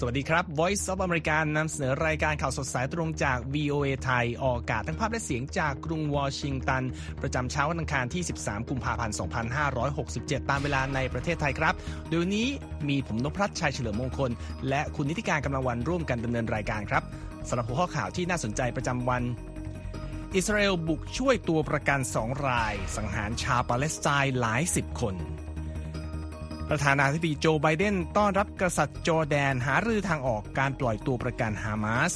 สวัสดีครับ Voice of America นำเสนอรายการข่าวสดสายตรงจาก VOA ไทย ออกอากาศทั้งภาพและเสียงจากกรุงวอชิงตัน ประจำเช้าวันอังคารที่ 13 กุมภาพันธ์ 2567 ตามเวลาในประเทศไทยครับเดี๋ยวนี้มีผมนพรัชชัยเฉลิมมงคล และคุณนิติการกำลังวันร่วมกันดำเนินรายการครับสำหรับหัวข้อข่าวที่น่าสนใจประจำวันอิสราเอลบุกช่วยตัวประกันสองราย สังหารชาวปาเลสไตน์หลายสิบคน ประธานาธิบดีโจไบเดนต้อนรับกษัตริย์จอร์แดนหารือทางออกการปล่อยตัวประกันฮามาส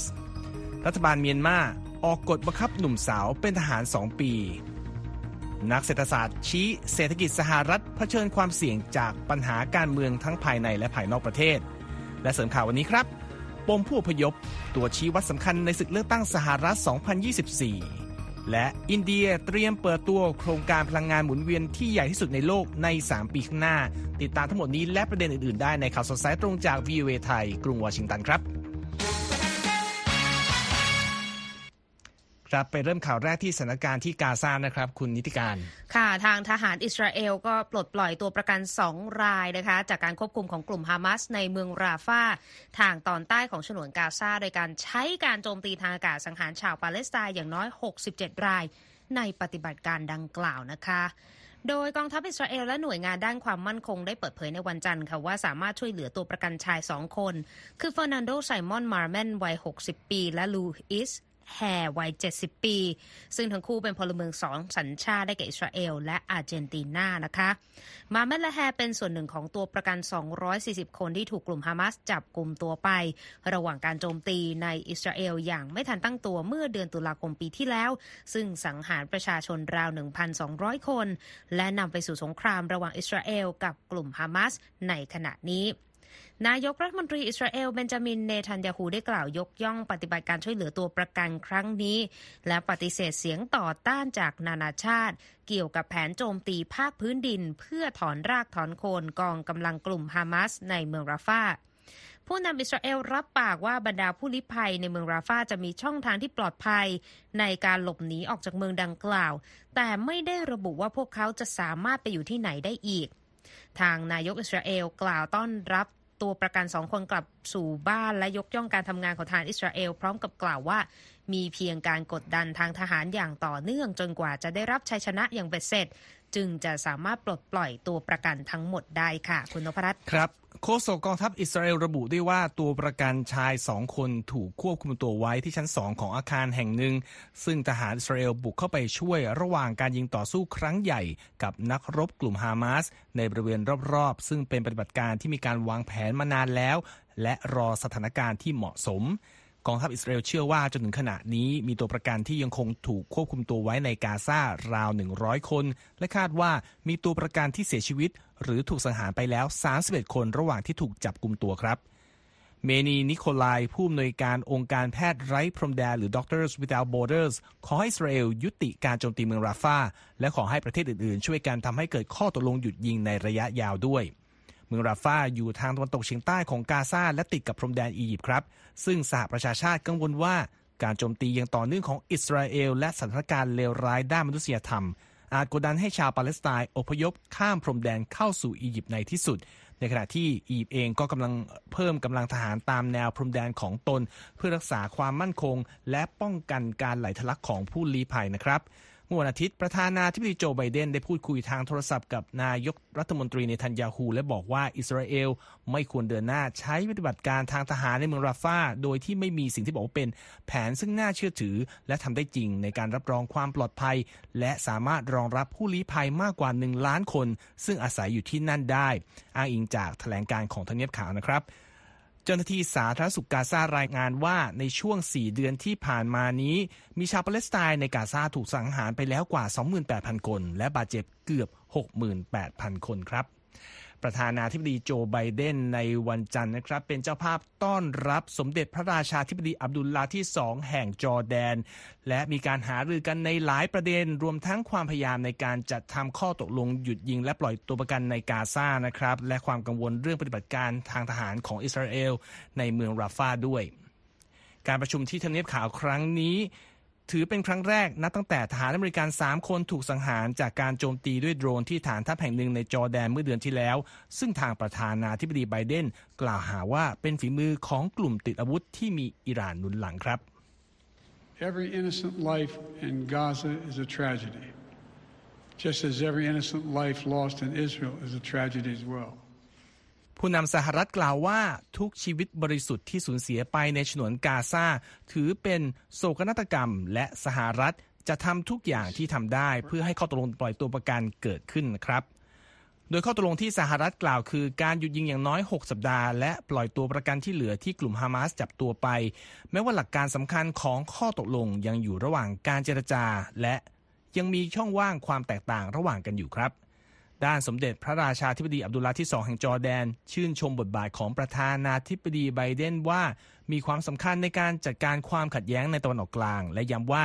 รัฐบาลเมียนมาออกกฎบังคับหนุ่มสาวเป็นทหาร 2 ปี นักเศรษฐศาสตร์ชี้เศรษฐกิจสหรัฐเผชิญความเสี่ยงจากปัญหาการเมืองทั้งภายในและภายนอกประเทศ และเสริมข่าววันนี้ครับ ปมผู้พยพตัวชี้วัดสำคัญในศึกเลือกตั้งสหรัฐ 2024 และอินเดียเตรียมเปิดตัวโครงการพลังงานหมุนเวียนที่ใหญ่ที่สุดในโลกใน 3 ปีข้างหน้า ติดตามทั้งหมดนี้และประเด็นอื่นๆ ได้ในข่าวสดสายตรงจาก VOA ไทย กรุงวอชิงตันครับ ครับไปเริ่มข่าวแรกที่สถานการณ์ที่กาซานะครับ คุณนิติการ ค่ะทางทหารอิสราเอลก็ปลดปล่อยตัวประกัน 2 รายนะคะ จากการควบคุมของกลุ่มฮามาสในเมืองราฟาทางตอนใต้ของฉนวนกาซาโดยการใช้การโจมตีทางอากาศสังหารชาวปาเลสไตน์อย่างน้อย 67 ราย ในปฏิบัติการดังกล่าวนะคะโดยกองทัพอิสราเอลและหน่วยงานด้านความมั่นคงได้เปิดเผยในวันจันทร์ค่ะว่าสามารถช่วยเหลือตัวประกันชายสองคน คือเฟอร์นันโดไซมอนมาร์แมนวัย 60 ปี และลูอิส แฮวัย 70 ปี ซึ่งทั้งคู่เป็นพลเมืองสองสัญชาติได้แก่อิสราเอลและอาร์เจนตินานะคะ มาเมดและแฮเป็นส่วนหนึ่งของตัวประกัน 240 คนที่ถูกกลุ่มฮามาสจับกลุ่มตัวไป ระหว่างการโจมตีในอิสราเอลอย่างไม่ทันตั้งตัวเมื่อเดือนตุลาคมปีที่แล้ว ซึ่งสังหารประชาชนราว 1,200 คน และนำไปสู่สงครามระหว่างอิสราเอลกับกลุ่มฮามาสในขณะนี้ นายกรัฐมนตรีอิสราเอลเบนจามินเนทันยาฮูได้กล่าวยกย่องปฏิบัติการช่วยเหลือตัวประกันครั้งนี้ และปฏิเสธเสียงต่อต้านจากนานาชาติ เกี่ยวกับแผนโจมตีภาคพื้นดิน เพื่อถอนรากถอนโคนกองกำลังกลุ่มฮามาสในเมืองราฟาผู้นำอิสราเอลรับปากว่าบรรดาผู้ลี้ภัยในเมืองราฟาจะมีช่องทางที่ปลอดภัย ในการหลบหนีออกจากเมืองดังกล่าว แต่ไม่ได้ระบุว่าพวกเขาจะสามารถไปอยู่ที่ไหนได้อีก ทางนายกอิสราเอลกล่าวต้อนรับ ตัวประกันสองคนกลับสู่บ้านและยกย่องการทำงานของทางอิสราเอล พร้อมกับกล่าวว่า มีเพียงการกดดันทางทหารอย่างต่อเนื่องจนกว่าจะได้รับชัยชนะอย่างเบ็ดเสร็จ จึงจะสามารถปลดปล่อยตัวประกันทั้งหมดได้ค่ะ คุณนพรัตน์ครับ โฆษกกองทัพอิสราเอลระบุด้วยว่าตัวประกันชายสองคนถูกควบคุมตัวไว้ที่ชั้นสองของอาคารแห่งหนึ่ง ซึ่งทหารอิสราเอลบุกเข้าไปช่วยระหว่างการยิงต่อสู้ครั้งใหญ่กับนักรบกลุ่มฮามาส ในบริเวณรอบๆ ซึ่งเป็นปฏิบัติการที่มีการวางแผนมานานแล้ว และรอสถานการณ์ที่เหมาะสม กองทัพอิสราเอลเชื่อว่าจนถึงขณะนี้มีตัวประกันที่ยังคงถูกควบคุมตัวไว้ในกาซาราว 100 คน และคาดว่ามีตัวประกันที่เสียชีวิต หรือถูกสังหารไปแล้ว 31 คนระหว่างที่ถูกจับกลุ่มตัวครับ เมนีนิโคลายผู้อำนวยการองค์การแพทย์ไร้พรมแดนหรือ Doctors Without Borders ขอให้อิสราเอลยุติการโจมตีเมืองราฟาและขอให้ประเทศอื่นๆ ช่วยกันทำให้เกิดข้อตกลงหยุดยิงในระยะยาวด้วย มืองราฟาอยู่ทางตะวันตกเฉียงใต้ของกาซาและติดกับพรมแดนอียิปต์ครับ ซึ่งสหประชาชาติกังวลว่าการโจมตีย่างต่อเนื่องของอิสราเอล และสถานการณ์เลวร้ายด้านมนุษยธรรม อาจกดดันให้ชาวปาเลสไตน์อพยพข้ามพรมแดนเข้าสู่อียิปต์ในที่สุด ในขณะที่อียิปต์เองก็กำลังเพิ่มกำลังทหารตามแนวพรมแดนของตน เพื่อรักษาความมั่นคง และป้องกันการไหลทะลักของผู้ลี้ภัยนะครับ มื่อวันอาทิตย์ประธานาธิบดีโจไบเดนได้พูดคุยทางโทรศัพท์กับนายกรัฐมนตรีเนทันยาฮูและบอกว่าอิสราเอลไม่ควรเดินหน้าใช้ปฏิบัติการทางทหารในเมืองราฟาโดยที่ไม่มีสิ่งที่บอกว่าเป็นแผนซึ่งน่าเชื่อถือ และทำได้จริงในการรับรองความปลอดภัย และสามารถรองรับผู้ลี้ภัยมากกว่า1ล้านคน ซึ่งอาศัยอยู่ที่นั่นได้ อ้างอิงจากแถลงการของทำเนียบขาวนะครับ เจ้าหน้าที่สาธารณสุขกาซารายงานว่าในช่วง 4 เดือนที่ผ่านมานี้ มีชาวปาเลสไตน์ในกาซาถูกสังหารไปแล้วกว่า 28,000 คน และบาดเจ็บเกือบ 68,000 คนครับประธานาธิบดีโจไบเดนในวันจันทร์นะครับ เป็นเจ้าภาพต้อนรับสมเด็จพระราชาธิบดีอับดุลลาที่สองแห่งจอร์แดน และมีการหารือกันในหลายประเด็นรวมทั้งความพยายามในการจัดทำข้อตกลงหยุดยิงและปล่อยตัวประกันในกาซานะครับ และความกังวลเรื่องปฏิบัติการทางทหารของอิสราเอลในเมืองราฟาด้วย การประชุมที่ทำเนียบขาวครั้งนี้ ถือเป็นครั้งแรกนับตั้งแต่ทหารอเมริกัน 3 คนถูกสังหารจากการโจมตีด้วยโดรนที่ฐานทัพแห่งหนึ่งในจอแดนเมื่อเดือนที่แล้ว ซึ่งทางประธานาธิบดีไบเดนกล่าวหาว่าเป็นฝีมือของกลุ่มติดอาวุธที่มีอิหร่านหนุนหลังครับ Every innocent life in Gaza is a tragedy, just as every innocent life lost in Israel is a tragedy as well. ผู้นำสหรัฐกล่าวว่าทุกชีวิตบริสุทธิ์ที่สูญเสียไปในฉนวนกาซาถือเป็นโศกนาฏกรรม และสหรัฐจะทำทุกอย่างที่ทำได้ เพื่อให้ข้อตกลงปล่อยตัวประกันเกิดขึ้นครับโดยข้อตกลงที่สหรัฐกล่าวคือการหยุดยิงอย่างน้อย 6 สัปดาห์ และปล่อยตัวประกันที่เหลือที่กลุ่มฮามาสจับตัวไป แม้ว่าหลักการสำคัญของข้อตกลงยังอยู่ระหว่างการเจรจา และยังมีช่องว่างความแตกต่างระหว่างกันอยู่ครับ ด้านสมเด็จพระราชาธิบดีอับดุลลาห์ที่สองแห่งจอร์แดน ชื่นชมบทบาทของประธานาธิบดีไบเดนว่ามีความสำคัญในการจัดการความขัดแย้งในตะวันออกกลาง และย้ำว่า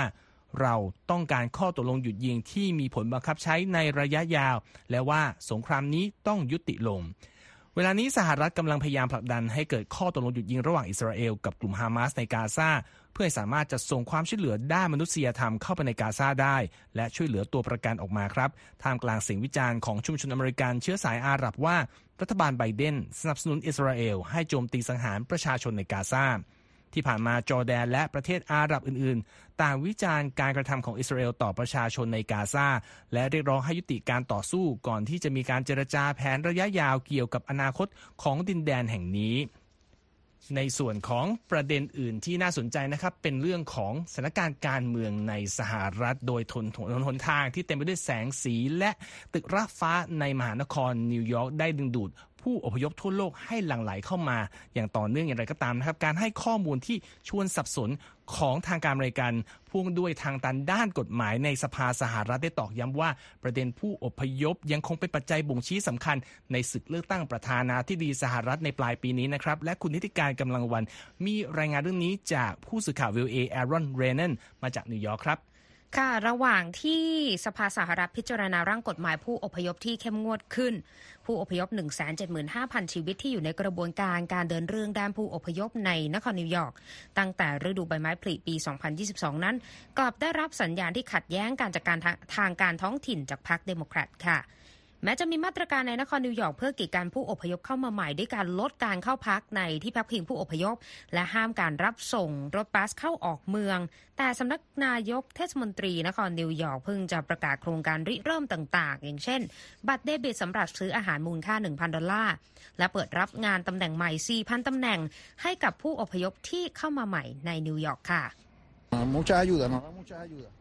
เราต้องการข้อตกลงหยุดยิงที่มีผลบังคับใช้ในระยะยาว และว่าสงครามนี้ต้องยุติลง เวลานี้สหรัฐกำลังพยายามผลักดันให้เกิดข้อตกลงหยุดยิงระหว่างอิสราเอลกับกลุ่มฮามาสในกาซา พื่อให้สามารถจะส่งความช่วยเหลือด้านมนุษยธรรมเข้าไปในกาซาได้ และช่วยเหลือตัวประกันออกมาครับท่ามกลางเสียงวิจารณ์ของชุมชนอเมริกันเชื้อสายอาหรับว่า รัฐบาลไบเดนสนับสนุนอิสราเอลให้โจมตีสังหารประชาชนในกาซาที่ผ่านมาจอแดนและประเทศอาหรับอื่น ๆ ต่างวิจารณ์การกระทำของอิสราเอลต่อประชาชนในกาซาและเรียกร้องให้ยุติการต่อสู้ก่อนที่จะมีการเจรจาแผนระยะยาวเกี่ยวกับอนาคตของดินแดนแห่งนี้ ในส่วนของประเด็นอื่นที่น่าสนใจนะครับ เป็นเรื่องของสถานการณ์การเมืองในสหรัฐ โดยทนถนนหนทางที่เต็มไปด้วยแสงสีและตึกราฟ้าในมหานครนิวยอร์กได้ดึงดูด ผู้อพยพทั่วโลกให้หลั่งไหลเข้ามาอย่างต่อเนื่องอย่างไรก็ตามนะครับการให้ข้อมูลที่ชวนสับสนของทางการอเมริกันพ่วงด้วยทางตันด้านกฎหมายในสภาสหรัฐได้ตอกย้ำว่าประเด็นผู้อพยพยังคงเป็นปัจจัยบ่งชี้สำคัญ ในศึกเลือกตั้งประธานาธิบดีสหรัฐในปลายปีนี้นะครับ และคุณนิติการกำลังวัน มีรายงานเรื่องนี้จากผู้สื่อข่าววีโอเอแอรอนเรนนมาจากนิวยอร์กครับค่ะระหว่างที่สภาสหรัฐพิจารณาร่างกฎหมายผู้อพยพที่เข้มงวดขึ้น ผู้อพยพ 175,000 ชีวิตที่อยู่ในกระบวนการการเดินเรื่องด้านผู้อพยพในนครนิวยอร์กตั้งแต่ฤดูใบไม้ผลิปี 2022 นั้น กลับได้รับสัญญาณที่ขัดแย้งการจัดการทางการท้องถิ่นจากพรรคเดโมแครตค่ะ แม้จะมีมาตรการในนครนิวยอร์กเพื่อกีดกันผู้อพยพเข้ามาใหม่ด้วยการลดการเข้าพักในที่พักพิงผู้อพยพ และห้ามการรับส่งรถบัสเข้าออกเมือง แต่สำนักนายกเทศมนตรีนครนิวยอร์กเพิ่งจะประกาศโครงการริเริ่มต่าง ๆ อย่างเช่น บัตรเดบิตสำหรับซื้ออาหารมูลค่า 1,000 ดอลลาร์ และเปิดรับงานตำแหน่งใหม่ 4,000ตำแหน่ง ให้กับผู้อพยพที่เข้ามาใหม่ในนิวยอร์กค่ะ Mucha ayuda, nos da mucha ayuda.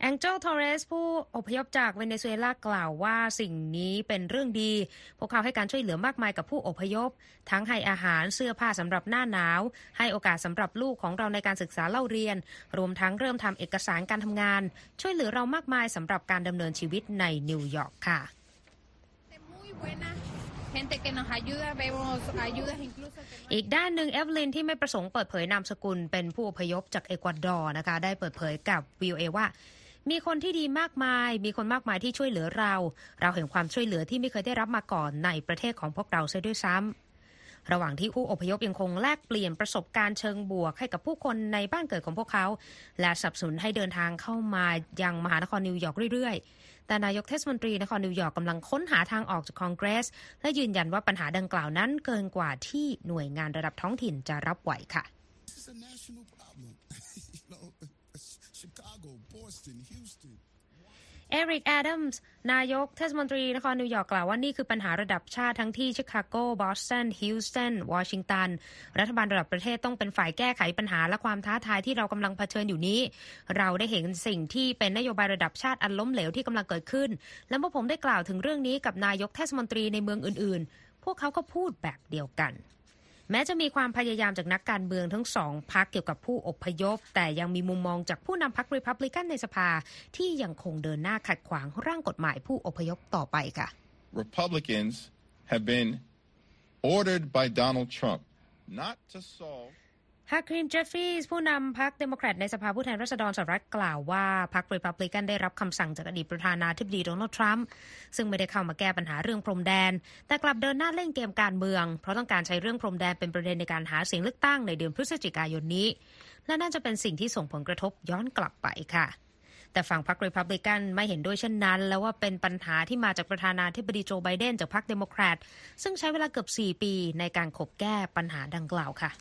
แองเจลทอเรสผู้อพยพจากเวเนซุเอลากล่าวว่าสิ่งนี้เป็นเรื่องดี พวกเขาให้การช่วยเหลือมากมายกับผู้อพยพ ทั้งให้อาหารเสื้อผ้าสำหรับหน้าหนาว ให้โอกาสสำหรับลูกของเราในการศึกษาเล่าเรียน รวมทั้งเริ่มทำเอกสารการทำงาน ช่วยเหลือเรามากมายสำหรับการดำเนินชีวิตในนิวยอร์กค่ะ gente que nos ayuda, vemos ayudas incluso อีกด้านหนึ่งเอฟลินที่ไม่ประสงค์เปิดเผยนามสกุลเป็นผู้อพยพจากเอกวาดอร์นะคะได้เปิดเผยกับวีโอเอว่า มีคนที่ดีมากมาย มีคนมากมายที่ช่วยเหลือเรา เราเห็นความช่วยเหลือที่ไม่เคยได้รับมาก่อนในประเทศของพวกเราเสียด้วยซ้ำระหว่างที่ผู้อพยพยังคงแลกเปลี่ยนประสบการณ์เชิงบวกให้กับผู้คนในบ้านเกิดของพวกเขา และสนับสนุนให้เดินทางเข้ามายังมหานครนิวยอร์กเรื่อยๆ แต่นายกเทศมนตรีนครนิวยอร์กกำลังค้นหาทางออกจากคอนเกรส และยืนยันว่าปัญหาดังกล่าวนั้นเกินกว่าที่หน่วยงานระดับท้องถิ่นจะรับไหวค่ะ It's a national problem. you know, Chicago, Boston, Houston. เอริกแอดัมส์ นายกเทศมนตรีนครนิวยอร์กกล่าวว่านี่คือปัญหาระดับชาติทั้งที่ชิคาโก บอสตัน ฮิวสตัน วอชิงตัน รัฐบาลระดับประเทศต้องเป็นฝ่ายแก้ไขปัญหาและความท้าทายที่เรากำลังเผชิญอยู่นี้ เราได้เห็นสิ่งที่เป็นนโยบายระดับชาติอันล้มเหลวที่กำลังเกิดขึ้น และเมื่อผมได้กล่าวถึงเรื่องนี้กับนายกเทศมนตรีในเมืองอื่น ๆ พวกเขาก็พูดแบบเดียวกัน แม้จะมีความพยายามจากนักการเมืองทั้งสองพรรคเกี่ยวกับผู้อพยพ แต่ยังมีมุมมองจากผู้นำพรรครีพับลิกันในสภา ที่ยังคงเดินหน้าขัดขวางร่างกฎหมายผู้อพยพต่อไปค่ะ Republicans have been ordered by Donald Trump not to solve ฮาคีมเจฟฟรีส์ผู้นำพรรคเดโมแครตในสภาผู้แทนราษฎรสหรัฐกล่าวว่าพรรครีพับลิกันได้รับคำสั่งจากอดีตประธานาธิบดีโดนัลด์ทรัมป์ซึ่งไม่ได้เข้ามาแก้ปัญหาเรื่องพรมแดน แต่กลับเดินหน้าเล่นเกมการเมือง เพราะต้องการใช้เรื่องพรมแดนเป็นประเด็นในการหาเสียงเลือกตั้งในเดือนพฤศจิกายนนี้ และน่าจะเป็นสิ่งที่ส่งผลกระทบย้อนกลับไปค่ะแต่ฝั่งพรรครีพับลิกันไม่เห็นด้วยเช่นนั้น และว่าเป็นปัญหาที่มาจากประธานาธิบดีโจไบเดนจากพรรคเดโมแครตซึ่งใช้เวลาเกือบ 4 ปีในการขบแก้ปัญหาดังกล่าวค่ะ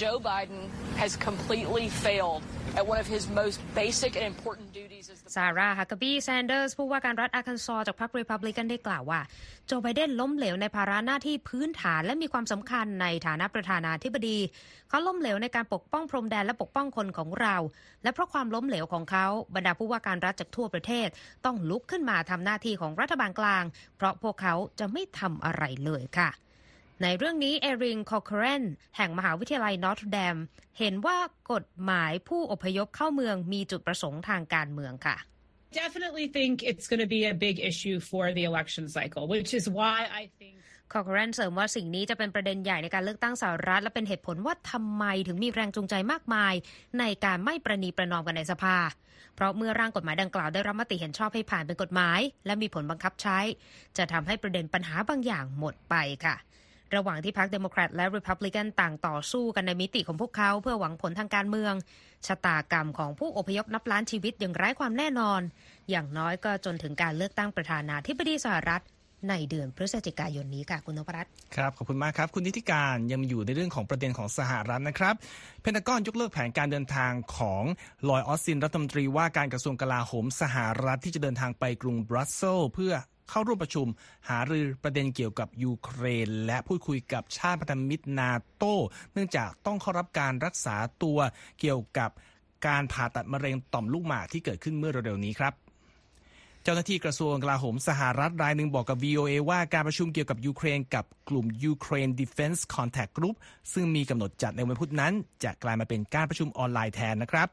Joe Biden has completely failed at one of his most basic and important duties ซาร่าฮักเกบีแซนเดอร์สผู้ว่าการรัฐอาคันซอจากพรรครีพับลิกันได้กล่าวว่า โจไบเดนล้มเหลวในภาระหน้าที่พื้นฐานและมีความสำคัญในฐานะประธานาธิบดี เขาล้มเหลวในการปกป้องพรมแดนและปกป้องคนของเรา และเพราะความล้มเหลวของเขาบรรดาผู้ว่าการรัฐจากทั่วประเทศ ต้องลุกขึ้นมาทำหน้าที่ของรัฐบาลกลาง เพราะพวกเขาจะไม่ทำอะไรเลยค่ะ ในเรื่องนี้เอริงคอเคเรนแห่งมหาวิทยาลัยนอร์ทแดมเห็นว่ากฎหมายผู้อพยพเข้าเมืองมีจุดประสงค์ทางการเมืองค่ะ definitely think it's going to be a big issue for the election cycle, which is why I think คอ r เรนเสริมว่าสิ่งนี้จะเป็นประเด็นใหญ่ในการเลือกตั้งสหรัฐ และเป็นเหตุผลว่าทำไมถึงมีแรงจูงใจมากมาย ในการไม่ประนีประนอมกันในสภา เพราะเมื่อร่างกฎหมายดังกล่าวได้รับมติเห็นชอบให้ผ่านเป็นกฎหมาย และมีผลบังคับใช้ จะทำให้ประเด็นปัญหาบางอย่างหมดไปค่ะ ระหว่างที่พรรคเดโมแครตและริพับลิกันต่างต่อสู้กันในมิติของพวกเขาเพื่อหวังผลทางการเมือง ชะตากรรมของผู้อพยพนับล้านชีวิตยังไร้ความแน่นอน อย่างน้อยก็จนถึงการเลือกตั้งประธานาธิบดีสหรัฐในเดือนพฤศจิกายนนี้ค่ะ คุณนพรัตน์ครับ ขอบคุณมากครับ คุณนิติการยังอยู่ในเรื่องของประเด็นของสหรัฐนะครับ เพนทากอนยกเลิกแผนการเดินทางของลอยด์ออสตินรัฐมนตรีว่าการกระทรวงกลาโหมสหรัฐที่จะเดินทางไปกรุงบรัสเซลส์เพื่อ เข้าร่วมประชุม หารือประเด็นเกี่ยวกับยูเครน และพูดคุยกับชาติพันธมิตรนาโต้เนื่องจากต้องเข้ารับการรักษาตัวเกี่ยวกับการผ่าตัดมะเร็งต่อมลูกหมากที่เกิดขึ้นเมื่อเร็วๆนี้ครับเจ้าหน้าที่กระทรวงกลาโหมสหรัฐรายหนึ่งบอกกับ VOA ว่าการประชุมเกี่ยวกับยูเครนกับกลุ่ม Ukraine Defense Contact Group ซึ่งมีกำหนดจัดในวันพุธนั้น จะกลายมาเป็นการประชุมออนไลน์แทนนะครับ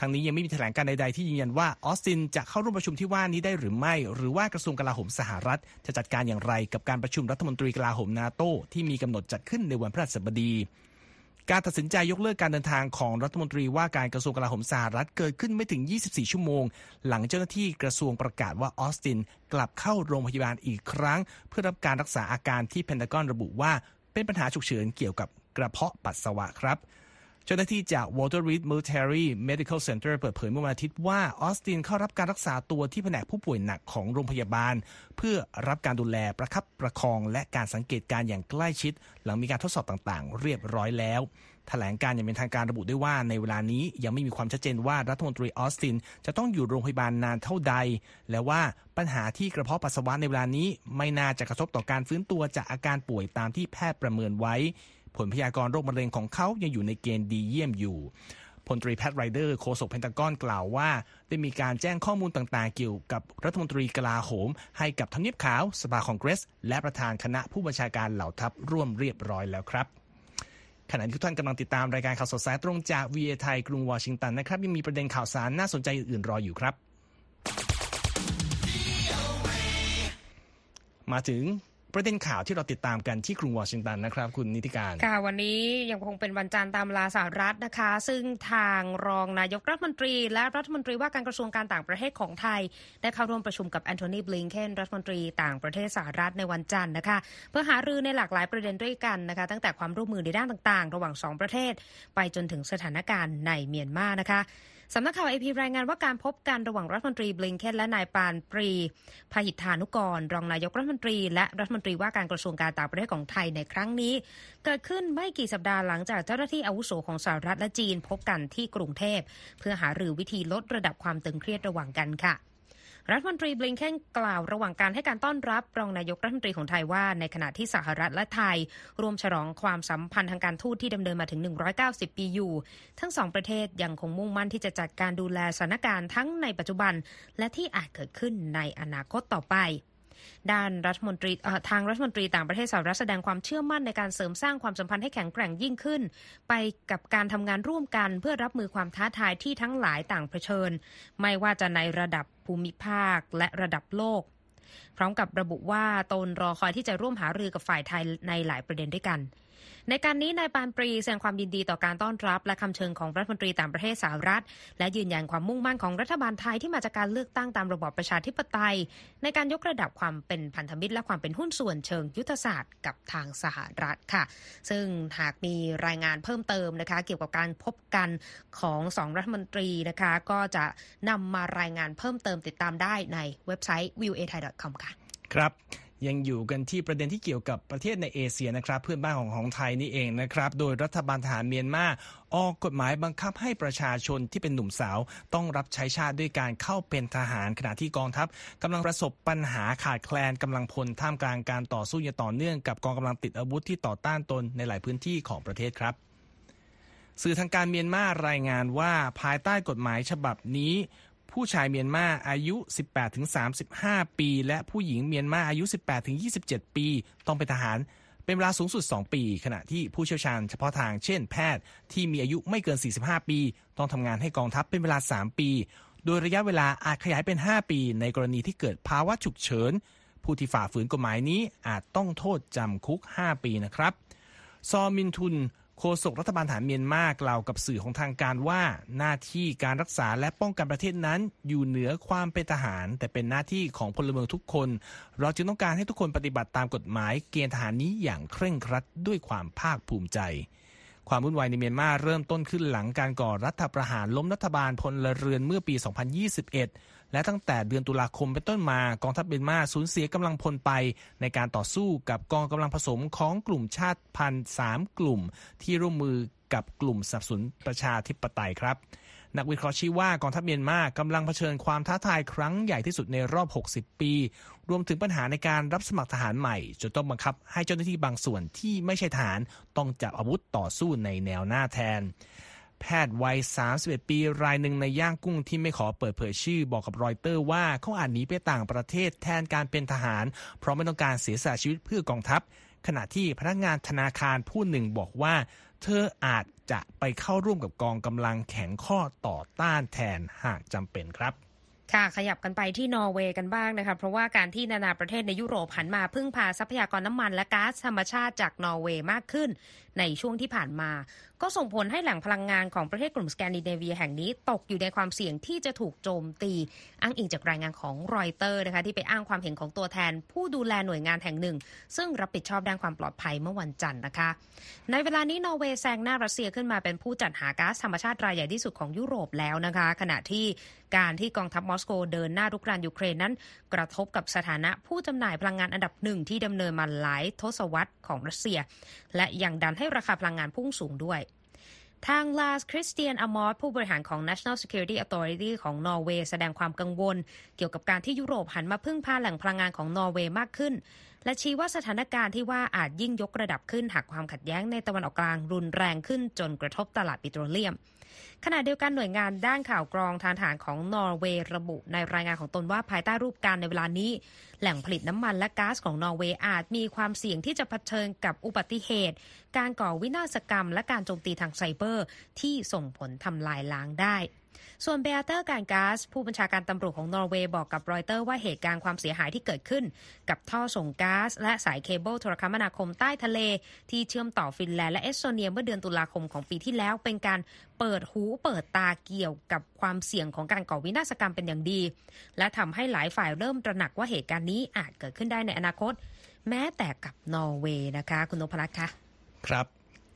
ทางนี้ยังไม่มีแถลงการใดๆที่ยืนยันว่าออสตินจะเข้าร่วมประชุมที่ว่านี้ได้หรือไม่ หรือว่ากระทรวงกลาโหมสหรัฐ จะจัดการอย่างไรกับการประชุมรัฐมนตรีกลาโหมนาโตที่มีกำหนดจัดขึ้นในวันพฤหัสบดีการตัดสินใจยกเลิกการเดินทางของรัฐมนตรีว่าการกระทรวงกลาโหมสหรัฐเกิดขึ้นไม่ถึง 24 ชั่วโมง หลังเจ้าหน้าที่กระทรวงประกาศว่าออสตินกลับเข้าโรงพยาบาลอีกครั้ง เพื่อรับการรักษาอาการที่เพนทากอนระบุว่า เป็นปัญหาฉุกเฉินเกี่ยวกับกระเพาะปัสสาวะครับ เจ้าหน้าที่จาก Walter Reed Military Medical Center เปิดเผยเมื่อวันอาทิตย์ว่าออสตินเข้ารับการรักษาตัวที่แผนกผู้ป่วยหนักของโรงพยาบาล เพื่อรับการดูแลประคับประคองและการสังเกตการอย่างใกล้ชิด หลังมีการทดสอบต่างๆ เรียบร้อยแล้วแถลงการณ์อย่างเป็นทางการระบุด้วยว่าในเวลานี้ยังไม่มีความชัดเจนว่ารัฐมนตรีออสตินจะต้องอยู่โรงพยาบาลนานเท่าใด และว่าปัญหาที่กระเพาะปัสสาวะในเวลานี้ ไม่น่าจะกระทบต่อการฟื้นตัวจากอาการป่วยตามที่แพทย์ประเมินไว้ ผลพยากรณ์โรคมะเร็งของเขายังอยู่ในเกณฑ์ดีเยี่ยมอยู่พลตรีแพทไรเดอร์โฆษกเพนทากอนกล่าวว่า ได้มีการแจ้งข้อมูลต่างๆ เกี่ยวกับรัฐมนตรีกลาโหม ให้กับทำเนียบขาว สภาคองเกรส และประธานคณะผู้บัญชาการเหล่าทัพร่วมเรียบร้อยแล้วครับขณะที่ทุกท่านกำลังติดตามรายการข่าวสดสายตรงจาก VA ไทยกรุงวอชิงตันนะครับยังมีประเด็นข่าวสารน่าสนใจอื่นๆรออยู่ครับ มาถึง ประเด็นข่าวที่เราติดตามกันที่กรุงวอชิงตันนะครับคุณนิติการค่ะวันนี้ยังคงเป็นวันจันทร์ตามเวลาสหรัฐนะคะ ซึ่งทางรองนายกรัฐมนตรี และรัฐมนตรีว่าการกระทรวงการต่างประเทศของไทย ได้เข้าร่วมประชุมกับแอนโทนีบลิงเคนรัฐมนตรีต่างประเทศสหรัฐในวันจันทร์นะคะ เพื่อหารือในหลากหลายประเด็นด้วยกันนะคะ ตั้งแต่ความร่วมมือในด้านต่างๆ ระหว่างสองประเทศ ไปจนถึงสถานการณ์ในเมียนมานะคะ สำนักข่าวเอพีรายงานว่าการพบกันระหว่างรัฐมนตรีบลิงเคนและนายปานปรีพหิทธานุกร รองนายกรัฐมนตรี และรัฐมนตรีว่าการกระทรวงการต่างประเทศของไทยในครั้งนี้ เกิดขึ้นไม่กี่สัปดาห์หลังจากเจ้าหน้าที่อาวุโสของสหรัฐและจีนพบกันที่กรุงเทพ เพื่อหารือวิธีลดระดับความตึงเครียดระหว่างกันค่ะ รัฐมนตรีบลิงเคนกล่าวระหว่างการให้การต้อนรับรองนายกรัฐมนตรีของไทยว่า ในขณะที่สหรัฐและไทยรวมฉลองความสัมพันธ์ทางการทูตที่ดำเนินมาถึง 190 ปีอยู่ ทั้งสองประเทศยังคงมุ่งมั่นที่จะจัดการดูแลสถานการณ์ทั้งในปัจจุบัน และที่อาจเกิดขึ้นในอนาคตต่อไป ด้านรัฐมนตรีทางรัฐมนตรีต่างประเทศสหรัฐแสดงความเชื่อมั่นในการเสริมสร้างความสัมพันธ์ให้แข็งแกร่งยิ่งขึ้น ไปกับการทำงานร่วมกันเพื่อรับมือความท้าทายที่ทั้งหลายต่างเผชิญ ไม่ว่าจะในระดับภูมิภาคและระดับโลก พร้อมกับระบุว่าตนรอคอยที่จะร่วมหารือกับฝ่ายไทยในหลายประเด็นด้วยกัน ในการนี้นายปานปรีแสดงความยินดีต่อการต้อนรับ และคำเชิญของรัฐมนตรีต่างประเทศสหรัฐ และยืนยันความมุ่งมั่นของรัฐบาลไทยที่มาจากการเลือกตั้งตามระบอบประชาธิปไตย ในการยกระดับความเป็นพันธมิตรและความเป็นหุ้นส่วนเชิงยุทธศาสตร์กับทางสหรัฐค่ะ ซึ่งหากมีรายงานเพิ่มเติมนะคะเกี่ยวกับการพบกันของสองรัฐมนตรีนะคะก็จะนำมารายงานเพิ่มเติมติดตามได้ในเว็บไซต์ viewai.com ค่ะ ครับ ยังอยู่กันที่ประเด็นที่เกี่ยวกับประเทศในเอเชียนะครับ เพื่อนบ้านของของไทยนี่เองนะครับ โดยรัฐบาลทหารเมียนมาออกกฎหมายบังคับให้ประชาชนที่เป็นหนุ่มสาว ต้องรับใช้ชาติด้วยการเข้าเป็นทหาร ขณะที่กองทัพกำลังประสบปัญหาขาดแคลนกำลังพลท่ามกลางการต่อสู้อย่างต่อเนื่องกับกองกำลังติดอาวุธที่ต่อต้านตนในหลายพื้นที่ของประเทศครับ สื่อทางการเมียนมารายงานว่าภายใต้กฎหมายฉบับนี้ ผู้ชายเมียนมาอายุ 18-35 ปี และผู้หญิงเมียนมาอายุ 18-27 ปี ต้องเป็นทหารเป็นเวลาสูงสุด 2 ปี ขณะที่ผู้เชี่ยวชาญเฉพาะทางเช่นแพทย์ที่มีอายุไม่เกิน 45 ปี ต้องทำงานให้กองทัพเป็นเวลา 3 ปี โดยระยะเวลาอาจขยายเป็น 5 ปี ในกรณีที่เกิดภาวะฉุกเฉิน ผู้ที่ฝ่าฝืนกฎหมายนี้อาจต้องโทษจำคุก 5 ปีนะครับ ซอมินทุน โฆษกรัฐบาลฐานเมียนมากล่าวกับสื่อของทางการว่า หน้าที่การรักษาและป้องกันประเทศนั้น อยู่เหนือความเป็นทหาร แต่เป็นหน้าที่ของพลเมืองทุกคน เราจึงต้องการให้ทุกคนปฏิบัติตามกฎหมายเกณฑ์ทหารนี้อย่างเคร่งครัดด้วยความภาคภูมิใจ ความวุ่นวายในเมียนมาเริ่มต้นขึ้นหลังการก่อรัฐประหารล้มรัฐบาลพลเรือนเมื่อปี 2021 และตั้งแต่เดือนตุลาคมเป็นต้นมากองทัพเมียนมาสูญเสียกำลังพลไป ในการต่อสู้กับกองกำลังผสมของกลุ่มชาติพันธุ์สามกลุ่ม ที่ร่วมมือกับกลุ่มสนับสนุนประชาธิปไตยครับนักวิเคราะห์ชี้ว่ากองทัพเมียนมากำลังเผชิญความท้าทายครั้งใหญ่ที่สุดในรอบ 60 ปี รวมถึงปัญหาในการรับสมัครทหารใหม่ จนต้องบังคับให้เจ้าหน้าที่บางส่วนที่ไม่ใช่ทหารต้องจับอาวุธต่อสู้ในแนวหน้าแทน แพทย์วัย 31 ปีรายหนึ่งในย่างกุ้งที่ไม่ขอเปิดเผยชื่อบอกกับรอยเตอร์ว่าเขาอาจหนีไปต่างประเทศแทนการเป็นทหาร เพราะไม่ต้องการเสียสละชีวิตเพื่อกองทัพ ขณะที่พนักงานธนาคารผู้หนึ่งบอกว่า เธออาจจะไปเข้าร่วมกับกองกำลังแข็งข้อต่อต้านแทนหากจำเป็นครับค่ะขยับกันไปที่นอร์เวย์กันบ้างนะคะเพราะว่าการที่นานาประเทศในยุโรปหันมาพึ่งพาทรัพยากรน้ำมันและก๊าซธรรมชาติจากนอร์เวย์มากขึ้น ในช่วงที่ผ่านมาก็ส่งผลให้แหล่งพลังงานของประเทศกลุ่มสแกนดิเนเวียแห่งนี้ตกอยู่ในความเสี่ยงที่จะถูกโจมตี อ้างอิงจากรายงานของรอยเตอร์นะคะที่ไปอ้างความเห็นของตัวแทน ผู้ดูแลหน่วยงานแห่งหนึ่ง ซึ่งรับผิดชอบด้านความปลอดภัยเมื่อวันจันทร์นะคะ ในเวลานี้นอร์เวย์แซงหน้ารัสเซียขึ้นมาเป็นผู้จัดหาก๊าซธรรมชาติรายใหญ่ที่สุดของยุโรปแล้วนะคะ ขณะที่การที่กองทัพมอสโกเดินหน้ารุกรานยูเครนนั้น กระทบกับสถานะผู้จำหน่ายพลังงานอันดับหนึ่งที่ดำเนินมาหลายทศวรรษของรัสเซีย และยังดันให้ราคาพลังงานพุ่งสูงด้วย ทางลาร์สคริสเตียนอามอทผู้บริหารของ National Security Authority ของนอร์เวย์แสดงความกังวล เกี่ยวกับการที่ยุโรปหันมาพึ่งพาแหล่งพลังงานของนอร์เวย์มากขึ้น และชี้ว่าสถานการณ์ที่ว่าอาจยิ่งยกระดับขึ้นหากความขัดแย้งในตะวันออกกลางรุนแรงขึ้นจนกระทบตลาดปิโตรเลียม ขณะเดียวกันหน่วยงานด้านข่าวกรองทางทหารของนอร์เวย์ระบุในรายงานของตนว่าภายใต้รูปการในเวลานี้ แหล่งผลิตน้ำมันและก๊าซของนอร์เวย์อาจมีความเสี่ยงที่จะเผชิญกับอุบัติเหตุ การก่อวินาศกรรม และการโจมตีทางไซเบอร์ ที่ส่งผลทำลายล้างได้ ส่วนเบอเตอร์การก๊าซผู้บัญชาการตำรวจของนอร์เวย์บอกกับรอยเตอร์ว่าเหตุการณ์ความเสียหายที่เกิดขึ้น กับท่อส่งก๊าซและสายเคเบิลโทรคมนาคมใต้ทะเล ที่เชื่อมต่อฟินแลนด์และเอสโตเนียเมื่อเดือนตุลาคมของปีที่แล้ว เป็นการเปิดหูเปิดตาเกี่ยวกับความเสี่ยงของการก่อวินาศกรรมเป็นอย่างดี และทำให้หลายฝ่ายเริ่มตระหนักว่าเหตุการณ์นี้อาจเกิดขึ้นได้ในอนาคต แม้แต่กับนอร์เวย์นะคะ คุณนพรัตน์คะครับ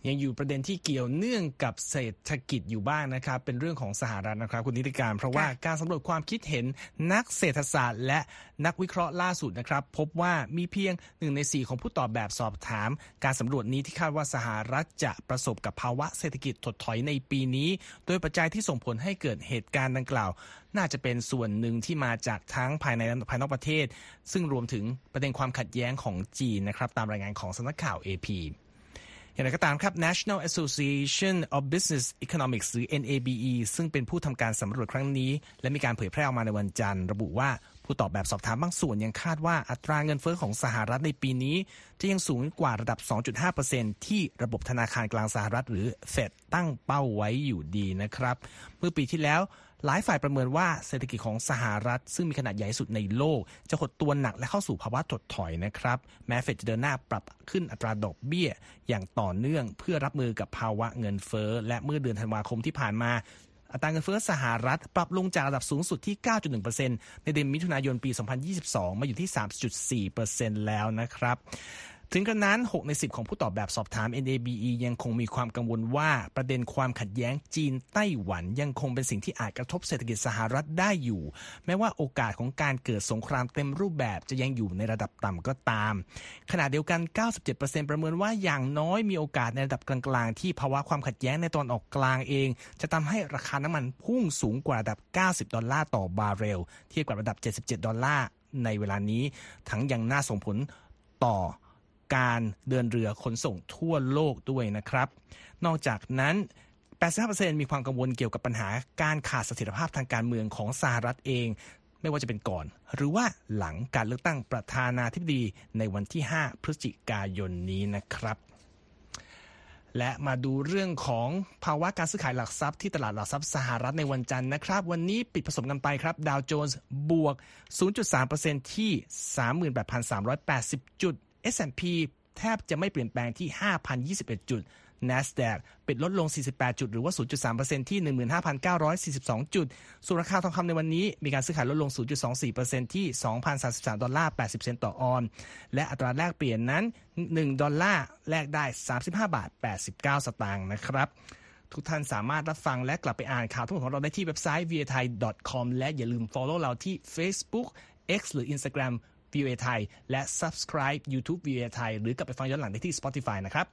ยังอยู่ประเด็นที่เกี่ยวเนื่องกับเศรษฐกิจอยู่บ้างนะครับ เป็นเรื่องของสหรัฐนะครับคุณนิติการ เพราะว่าการสำรวจความคิดเห็นนักเศรษฐศาสตร์ และนักวิเคราะห์ล่าสุดนะครับ พบว่ามีเพียงหนึ่งในสี่ของผู้ตอบแบบสอบถาม การสำรวจนี้ที่คาดว่าสหรัฐจะประสบกับภาวะเศรษฐกิจถดถอยในปีนี้ โดยปัจจัยที่ส่งผลให้เกิดเหตุการณ์ดังกล่าว น่าจะเป็นส่วนหนึ่งที่มาจากทั้งภายในและภายนอกประเทศ ซึ่งรวมถึงประเด็นความขัดแย้งของจีนนะครับตามรายงานของสำนักข่าว AP อย่างไรก็ตามครับ National Association of Business Economics หรือ NABE ซึ่งเป็นผู้ทำการสำรวจครั้งนี้ และมีการเผยแพร่ออกมาในวันจันทร์ ระบุว่าผู้ตอบแบบสอบถามบางส่วนยังคาดว่าอัตราเงินเฟ้อของสหรัฐในปีนี้ จะยังสูงกว่าระดับ 2.5%ที่ระบบธนาคารกลางสหรัฐหรือเฟดตั้งเป้าไว้อยู่ดีนะครับ เมื่อปีที่แล้ว หลายฝ่ายประเมินว่าเศรษฐกิจของสหรัฐ ซึ่งมีขนาดใหญ่สุดในโลก จะหดตัวหนักและเข้าสู่ภาวะถดถอยนะครับ แม้เฟดจะเดินหน้าปรับขึ้นอัตราดอกเบี้ย อย่างต่อเนื่องเพื่อรับมือกับภาวะเงินเฟ้อ และเมื่อเดือนธันวาคมที่ผ่านมาอัตราเงินเฟ้อสหรัฐ ปรับลงจากระดับสูงสุดที่ 9.1%ในเดือนมิถุนายนปี 2022 มาอยู่ที่ 3.4%แล้วนะครับ ถึงกระนั้น 6 ใน 10 ของผู้ตอบแบบสอบถาม NABE ยังคงมีความกังวลว่าประเด็นความขัดแย้งจีนไต้หวันยังคงเป็นสิ่งที่อาจกระทบเศรษฐกิจสหรัฐได้อยู่ แม้ว่าโอกาสของการเกิดสงครามเต็มรูปแบบจะยังอยู่ในระดับต่ำก็ตาม ขณะเดียวกัน 97%ประเมินว่าอย่างน้อยมีโอกาสในระดับกลางๆ ที่ภาวะความขัดแย้งในตะวันออกกลางเอง จะทำให้ราคาน้ำมันพุ่งสูงกว่าระดับ 90 ดอลลาร์ต่อบาร์เรล เทียบกับระดับ 77 ดอลลาร์ในเวลานี้ ทั้งยังน่าส่งผลต่อ การเดินเรือขนส่งทั่วโลกด้วยนะครับ นอกจากนั้น 85%มีความกังวลเกี่ยวกับปัญหาการขาดเสถียรภาพทางการเมืองของสหรัฐเอง ไม่ว่าจะเป็นก่อน หรือว่าหลังการเลือกตั้งประธานาธิบดีในวันที่ 5 พฤศจิกายนนี้นะครับและมาดูเรื่องของภาวะการซื้อขายหลักทรัพย์ที่ตลาดหลักทรัพย์สหรัฐในวันจันทร์นะครับ วันนี้ปิดผสมกันไปครับ ดาวโจนส์บวก 0.3%ที่ 38,380 จุด S&P แทบจะไม่เปลี่ยนแปลงที่ 5,021 จุด NASDAQ ปิดลดลง 48 จุด หรือว่า 0.3%ที่ 15,942 จุด ส่วนราคาทองคำในวันนี้มีการซื้อขายลดลง 0.24%ที่ 2,033 ดอลลาร์ 80 เซนต์ต่อออน และอัตราแลกเปลี่ยนนั้น 1 ดอลลาร์แลกได้ 35 บาท 89 สตางค์นะครับ ทุกท่านสามารถรับฟังและกลับไปอ่านข่าวทั้งหมดของเราได้ที่เว็บไซต์ v i a t h a i com และอย่าลืม follow เราที่ Facebook X หรือ Instagram VOA ไทย และ subscribe YouTube VOA ไทย หรือกลับไปฟังย้อนหลังได้ที่ Spotify นะครับ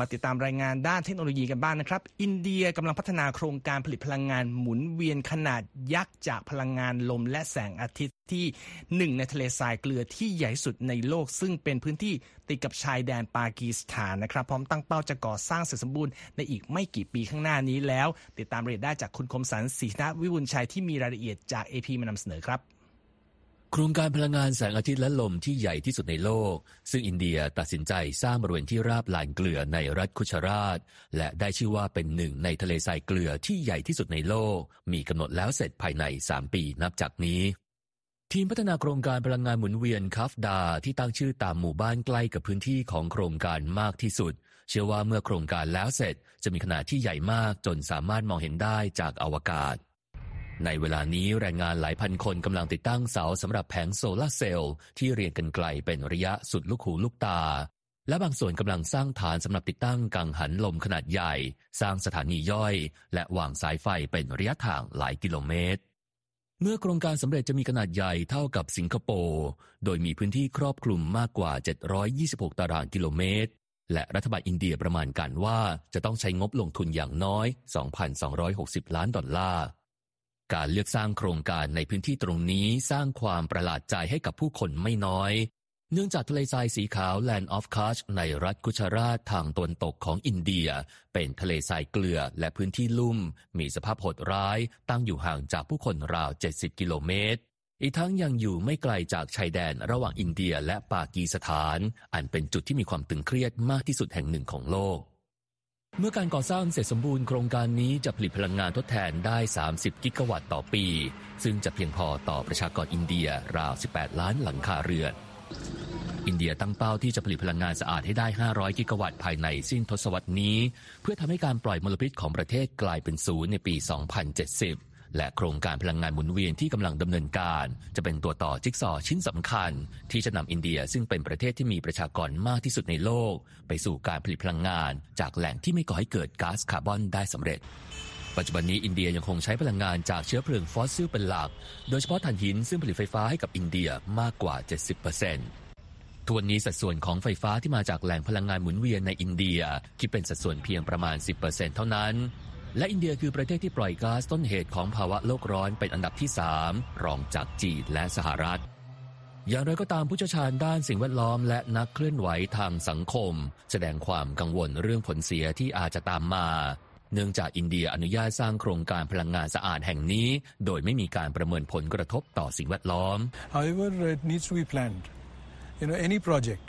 มาติดตามรายงานด้านเทคโนโลยีกันบ้างนนะครับ อินเดียกำลังพัฒนาโครงการผลิตพลังงานหมุนเวียนขนาดยักษ์จากพลังงานลมและแสงอาทิตย์ที่หนึ่งในทะเลทรายเกลือที่ใหญ่สุดในโลก ซึ่งเป็นพื้นที่ติดกับชายแดนปากีสถานนะครับ พร้อมตั้งเป้าจะก่อสร้างเสร็จสมบูรณ์ในอีกไม่กี่ปีข้างหน้านี้แล้ว ติดตามรายละเอียดได้จากคุณคมสันศรีนาวิบุญชัยที่มีรายละเอียดจาก AP มานำเสนอครับ ครงการพลังงานแสงอาทิตย์และลมที่ใหญ่ที่สุดในโลก ซึ่งอินเดียตัดสินใจสร้างบริเวณที่ราบลานเกลือในรัฐคุชราช และได้ชื่อว่าเป็นหนึ่งในทะเลทรายเกลือที่ใหญ่ที่สุดในโลก มีกำหนดแล้วเสร็จภายใน 3 ปีนับจากนี้ ทีมพัฒนาโครงการพลังงานหมุนเวียนคัฟดา ที่ตั้งชื่อตามหมู่บ้านใกล้กับพื้นที่ของโครงการมากที่สุด เชื่อว่าเมื่อโครงการแล้วเสร็จจะมีขนาดที่ใหญ่มากจนสามารถมองเห็นได้จากอวกาศ ในเวลานี้แรงงานหลายพันคนกำลังติดตั้งเสาสำหรับแผงโซลาร์เซลล์ที่เรียงกันไกลเป็นระยะสุดลูกหูลูกตา และบางส่วนกำลังสร้างฐานสำหรับติดตั้งกังหันลมขนาดใหญ่ สร้างสถานีย่อย และวางสายไฟเป็นระยะทางหลายกิโลเมตร เมื่อโครงการสำเร็จจะมีขนาดใหญ่เท่ากับสิงคโปร์โดยมีพื้นที่ครอบคลุมมากกว่า 726 ตารางกิโลเมตรและรัฐบาลอินเดียประมาณการว่าจะต้องใช้งบลงทุนอย่างน้อย 2,260 ล้านดอลลาร์ การเลือกสร้างโครงการในพื้นที่ตรงนี้สร้างความประหลาดใจให้กับผู้คนไม่น้อย เนื่องจากทะเลทรายสีขาว Land of Kutch ในรัฐกุชราตทางตะวันตกของอินเดีย เป็นทะเลทรายเกลือและพื้นที่ลุ่ม มีสภาพโหดร้าย ตั้งอยู่ห่างจากผู้คนราว 70 กิโลเมตร อีกทั้งยังอยู่ไม่ไกลจากชายแดนระหว่างอินเดียและปากีสถาน อันเป็นจุดที่มีความตึงเครียดมากที่สุดแห่งหนึ่งของโลก เมื่อการก่อสร้างเสร็จสมบูรณ์โครงการนี้จะผลิตพลังงานทดแทนได้ 30 กิกะวัตต์ต่อปี ซึ่งจะเพียงพอต่อประชากรอินเดียราว 18 ล้านหลังคาเรือน อินเดียตั้งเป้าที่จะผลิตพลังงานสะอาดให้ได้ 500 กิกะวัตต์ภายในสิ้นทศวรรษนี้ เพื่อทำให้การปล่อยมลพิษของประเทศกลายเป็นศูนย์ในปี 2070 และโครงการพลังงานหมุนเวียนที่กำลังดำเนินการ จะเป็นตัวต่อจิ๊กซอว์ชิ้นสำคัญ ที่จะนำอินเดียซึ่งเป็นประเทศที่มีประชากรมากที่สุดในโลก ไปสู่การผลิตพลังงาน จากแหล่งที่ไม่ก่อให้เกิดก๊าซคาร์บอนได้สำเร็จปัจจุบันนี้อินเดียยังคงใช้พลังงานจากเชื้อเพลิงฟอสซิลเป็นหลัก โดยเฉพาะถ่านหินซึ่งผลิตไฟฟ้าให้กับอินเดียมากกว่า 70%ทวนนี้สัดส่วนของไฟฟ้าที่มาจากแหล่งพลังงานหมุนเวียนในอินเดียคิดเป็นสัดส่วนเพียงประมาณ 10%เท่านั้น และอินเดียคือประเทศที่ปล่อยก๊าซต้นเหตุของภาวะโลกร้อนเป็นอันดับที่ 3 รองจากจีนและสหรัฐ อย่างไรก็ตามผู้เชี่ยวชาญด้านสิ่งแวดล้อมและนักเคลื่อนไหวทางสังคม แสดงความกังวลเรื่องผลเสียที่อาจจะตามมา เนื่องจากอินเดียอนุญาตสร้างโครงการพลังงานสะอาดแห่งนี้ โดยไม่มีการประเมินผลกระทบต่อสิ่งแวดล้อม However, it needs to be planned. You know, any project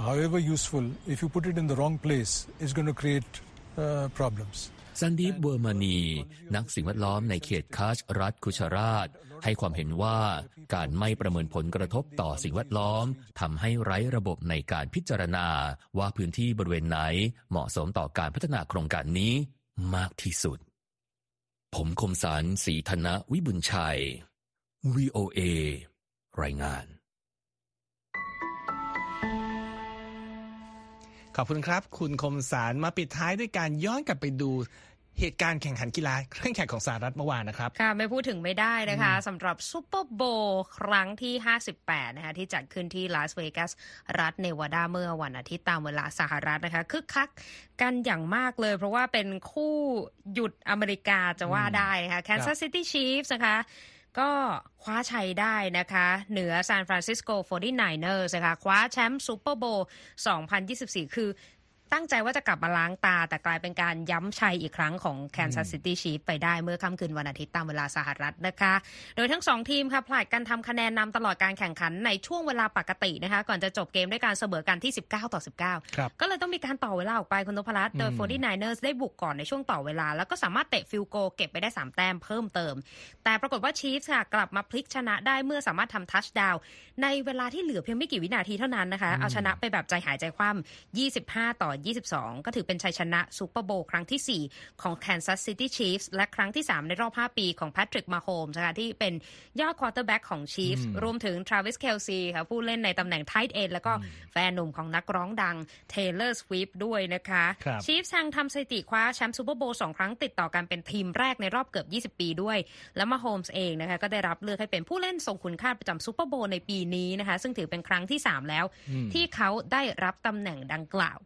however useful, if you put it in the wrong place, is going to create uh, problems. ซันดีฟเวอร์มานี นักสิ่งแวดล้อมในเขตคาชรัฐคุชราต ให้ความเห็นว่าการไม่ประเมินผลกระทบต่อสิ่งแวดล้อมทำให้ไร้ระบบในการพิจารณาว่าพื้นที่บริเวณไหนเหมาะสมต่อการพัฒนาโครงการนี้มากที่สุด ผมคมสารสีธนะวิบุญชัย VOA รายงาน ขอบคุณครับ คุณคมสารมาปิดท้ายด้วยการย้อนกลับไปดูเหตุการณ์แข่งขันกีฬาเครื่องแข่งของสหรัฐเมื่อวานนะครับ ค่ะ ไม่พูดถึงไม่ได้นะคะสำหรับซูเปอร์โบว์ครั้งที่ 58 นะคะที่จัดขึ้นที่ลาสเวกัสรัฐเนวาดาเมื่อวันอาทิตย์ตามเวลาสหรัฐนะคะคึกคักกันอย่างมากเลย เพราะว่าเป็นคู่หยุดอเมริกาจะว่าได้นะคะ Kansas City Chiefs นะคะ ก็คว้าชัยได้นะคะ เหนือซานฟรานซิสโก 49ers นะคะคว้าแชมป์ซูเปอร์โบวล์2024 คือ ตั้งใจว่าจะกลับมาล้างตา แต่กลายเป็นการย้ำชัยอีกครั้งของ Kansas City Chiefs ไปได้เมื่อค่ำคืนวันอาทิตย์ตามเวลาสหรัฐนะคะ โดยทั้งสองทีมค่ะผลัดกันทำคะแนนนำตลอดการแข่งขันในช่วงเวลาปกตินะคะ ก่อนจะจบเกมด้วยการเสมอกันที่ 19 ต่อ 19ครับก็เลยต้องมีการต่อเวลาออกไปคุณนพรัตน์โดย 49ers ได้บุกก่อนในช่วงต่อเวลา แล้วก็สามารถเตะ field goal เก็บไปได้ 3 แต้มเพิ่มเติม แต่ปรากฏว่า Chiefs ค่ะกลับมาพลิกชนะได้เมื่อสามารถทำทัชดาวน์ในเวลาที่เหลือเพียงไม่กี่วินาทีเท่านั้นนะคะเอาชนะไปแบบใจหายใจคว่ำ25 ต่อ22 ก็ถือเป็นชัยชนะซูเปอร์โบว์ครั้งที่ 4 ของ Kansas City Chiefs และครั้งที่ 3 ในรอบ 5 ปีของ Patrick Mahomes นะคะที่เป็นยอดควอเตอร์แบ็กของ Chiefs รวมถึง Travis Kelce ค่ะผู้เล่นในตำแหน่ง tight end แล้วก็แฟนหนุ่มของนักร้องดัง Taylor Swift ด้วยนะคะครับ Chiefs ทางทำสถิติคว้าแชมป์ซูเปอร์โบว์สองครั้งติดต่อกันเป็นทีมแรกในรอบเกือบ 20 ปีด้วย แล้ว Mahomes เองนะคะก็ได้รับเลือกให้เป็นผู้เล่นทรงคุณค่าประจำซูเปอร์โบว์ในปีนี้นะคะ ซึ่งถือเป็นครั้งที่ 3 แล้ว ที่เขาได้รับตำแหน่งดังกล่าว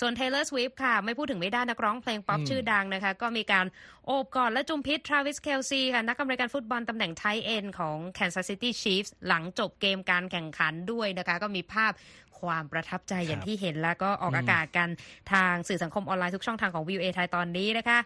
ส่วน Taylor Swift ค่ะ ไม่พูดถึงไม่ได้นักร้องเพลงป๊อปชื่อดังนะคะ ก็มีการโอบกอดและจุมพิษ Travis Kelce ค่ะ นักอเมริกันฟุตบอลตำแหน่งไทเอ็นของ Kansas City Chiefs หลังจบเกมการแข่งขันด้วยนะคะ ก็มีภาพ ความประทับใจอย่างที่เห็นแล้วก็ออกอากาศกันทางสื่อสังคมออนไลน์ทุกช่องทางของ VOA ไทยตอนนี้นะคะ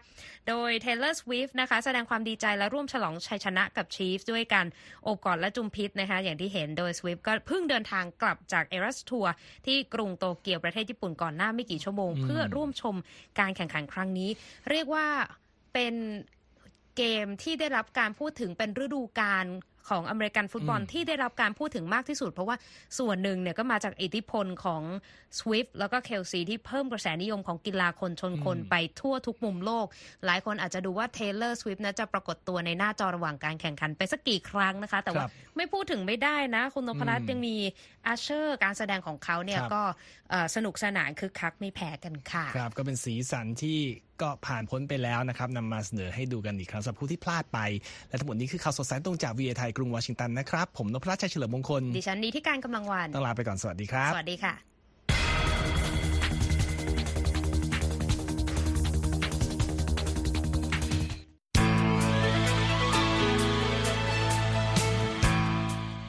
โดย Taylor Swift นะคะ แสดงความดีใจและร่วมฉลองชัยชนะกับ Chiefs ด้วยการโอบกอดและจุมพิษนะคะ อย่างที่เห็นโดย Swift ก็เพิ่งเดินทางกลับจากเอรัสทัวร์ที่กรุงโตเกียวประเทศญี่ปุ่นก่อนหน้าไม่กี่ชั่วโมง เพื่อร่วมชมการแข่งขันครั้งนี้ เรียกว่าเป็นเกมที่ได้รับการพูดถึงเป็นฤดูกาล ของอเมริกันฟุตบอลที่ได้รับการพูดถึงมากที่สุด เพราะว่าส่วนหนึ่งเนี่ยก็มาจากอิทธิพลของ Swift แล้วก็เคลซีที่เพิ่มกระแสนิยมของกีฬาคนชนคนไปทั่วทุกมุมโลก หลายคนอาจจะดูว่า Taylor Swift นะจะปรากฏตัวในหน้าจอระหว่างการแข่งขันไปสักกี่ครั้งนะคะ แต่ว่าครับไม่พูดถึงไม่ได้นะ คุณนพรัตน์อืมยังมีอาเชอร์การแสดงของเขาเนี่ยครับก็เอ่อสนุกสนานคึกคักไม่แพ้กันค่ะครับก็เป็นสีสันที่ ก็ผ่านพ้นไปแล้วนะครับนำมาเสนอให้ดูกันอีกครั้งสำหรับผู้ที่พลาดไป และทั้งหมดนี้คือข่าวสดสายตรงจากวีไทยกรุงวอชิงตันนะครับ ผมนพรัชชัยเฉลิมมงคล ดิฉันนี้ที่การกำลังวันต้องลาไปก่อนสวัสดีครับ สวัสดีค่ะ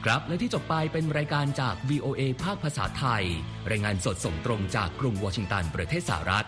ครับและที่จบไปเป็นรายการจาก VOA ภาคภาษาไทย รายงานสดส่งตรงจากกรุงวอชิงตันประเทศสหรัฐ